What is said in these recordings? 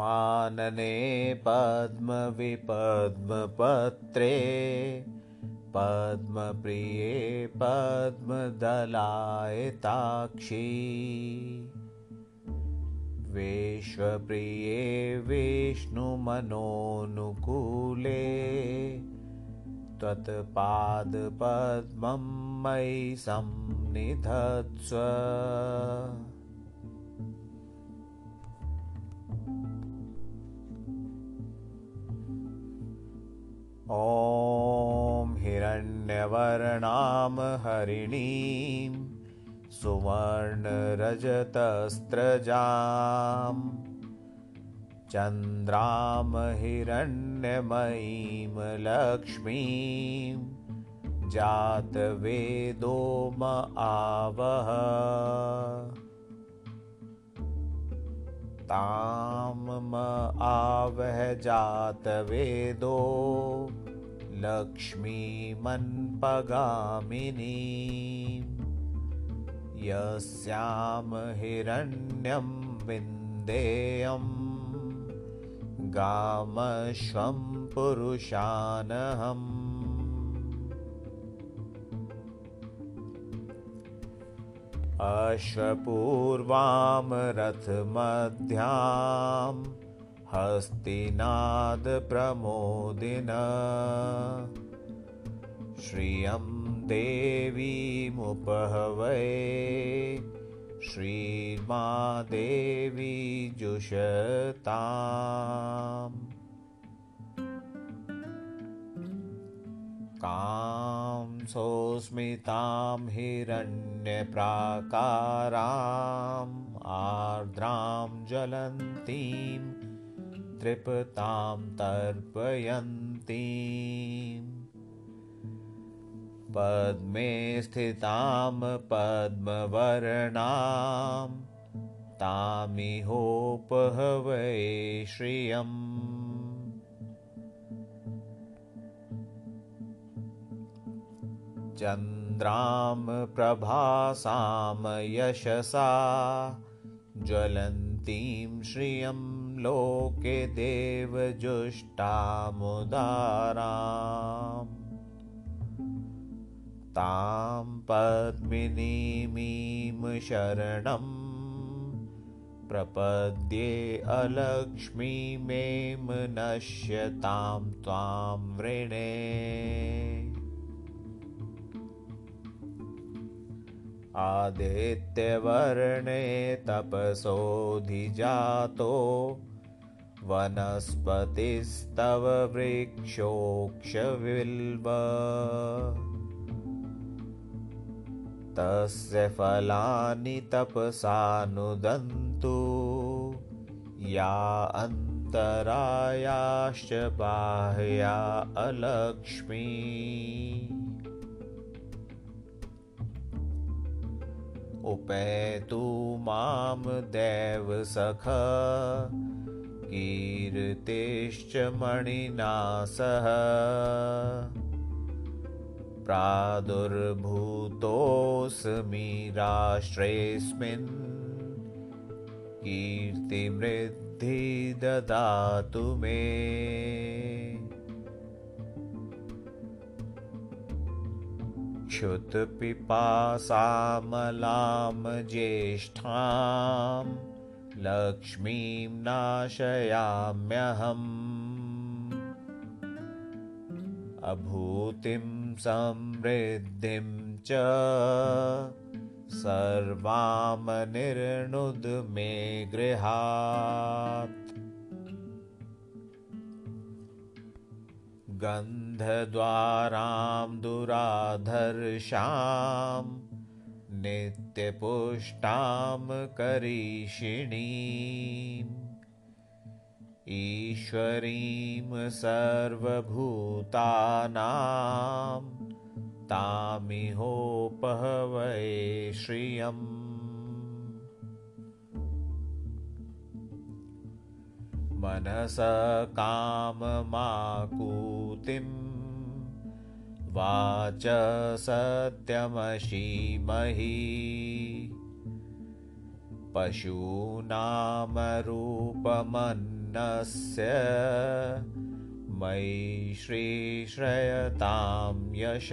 मानने पद्मविपद्मपत्रे पद्मप्रिये पद्मदलायताक्षी। विश्वप्रिये विष्णुमनोनुकूले त्वत्पादपद्मं मयि संनिधत्स्व ॐ हिरण्यवर्णां हरिणीं सुवर्णरजतस्रजाम् चन्द्रां हिरण्यमयीं लक्ष्मीं जातवेदो म आवह तां आवह जातवेदो लक्ष्मीमन्पगामिनी यस्यां हिरण्यं विन्देयं। गामश्वं पुरुषानहम् अश्वपूर्वां रथमध्यां हस्तिनादप्रमोदिन। श्रियं देवीमुपहवै श्रीमादेवी जुषताम् कां सोऽस्मितां हिरण्यप्राकाराम् आर्द्रां ज्वलन्तीं तृप्तां तर्पयन्तीम् पद्मे स्थितां पद्मवर्णां तामिहोपहवै श्रियम् चन्द्रां प्रभासां यशसा। ज्वलन्तीं श्रियं लोके देवजुष्टामुदाराम्। तां पद्मिनीमीं शरणं प्रपद्ये अलक्ष्मीमें नश्यतां त्वां वृणे आदित्यवर्णे तपसोऽधिजातो वनस्पतिस्तव वृक्षोक्षविल्ब तस्य फलानि तपसानुदन्तु या अन्तरायाश्च बाह्या अलक्ष्मी उपेतु मां देवसख कीर्तेश्च मणिना सह प्रादुर्भूतोऽस्मि राष्ट्रेऽस्मिन् कीर्तिमृद्धि ददातु मे क्षुत्पिपासामलां ज्येष्ठां लक्ष्मीं नाशयाम्यहम् अभूतिं समृद्धिं च सर्वां निर्णुद मे गृहात् गन्धद्वारां दुराधर्षां नित्यपुष्टां करीषिणीम् ईश्वरीं सर्वभूतानां तामिहोपहवै श्रियम् मनसकाममाकूतिं वाच सत्यमशीमहि। पशूनामरूपमन् प्रपन्नस्य मयि श्रीश्रयतां यश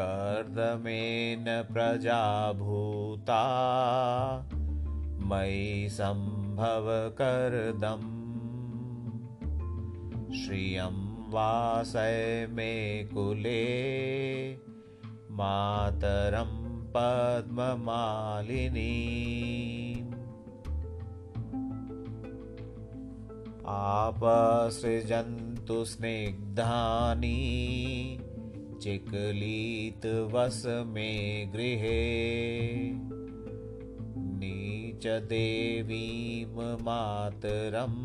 कर्दमेन प्रजाभूता। मयि सम्भवकर्दम् श्रियं वासय मे कुले। मातरं पद्ममालिनी। आपसृजन्तु स्निग्धानि चिक्लीतवस मे गृहे। नीचदेवीं मातरं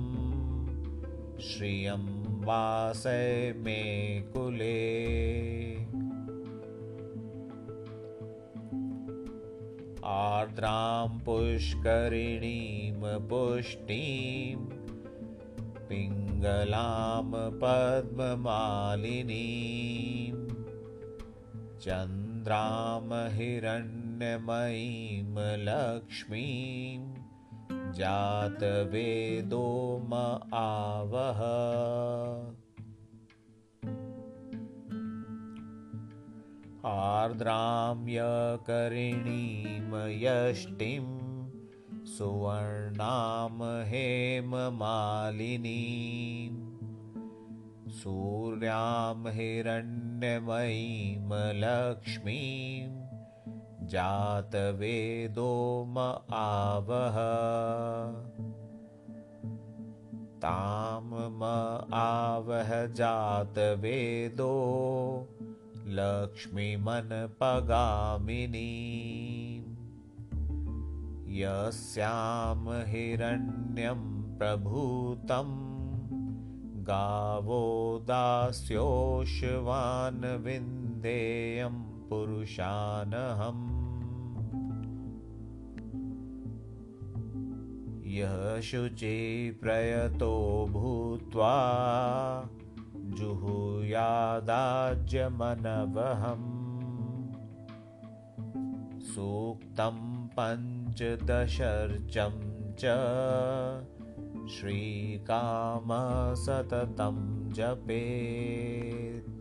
श्रियं वासय मे कुले। आर्द्रां पुष्करिणीं पुष्टिं पिङ्गलां पद्ममालिनीं चन्द्रां हिरण्यमयीं लक्ष्मीं जातवेदो म आवह। आर्द्रां यकरिणीं यष्टिं सुवर्णां हेममालिनीं सूर्यां हिरण्यमयीं लक्ष्मीं जातवेदो म आवह। तां म आवह जातवेदो लक्ष्मीमनपगामिनी यस्यां हिरण्यं प्रभूतं गावो दास्योश्वान् विन्देयं पुरुषानहम्। यः शुचिप्रयतो भूत्वा जुहुयादाज्यमनवहम्। सूक्तं पञ्चदशर्चं च श्रीकामसततं जपेत्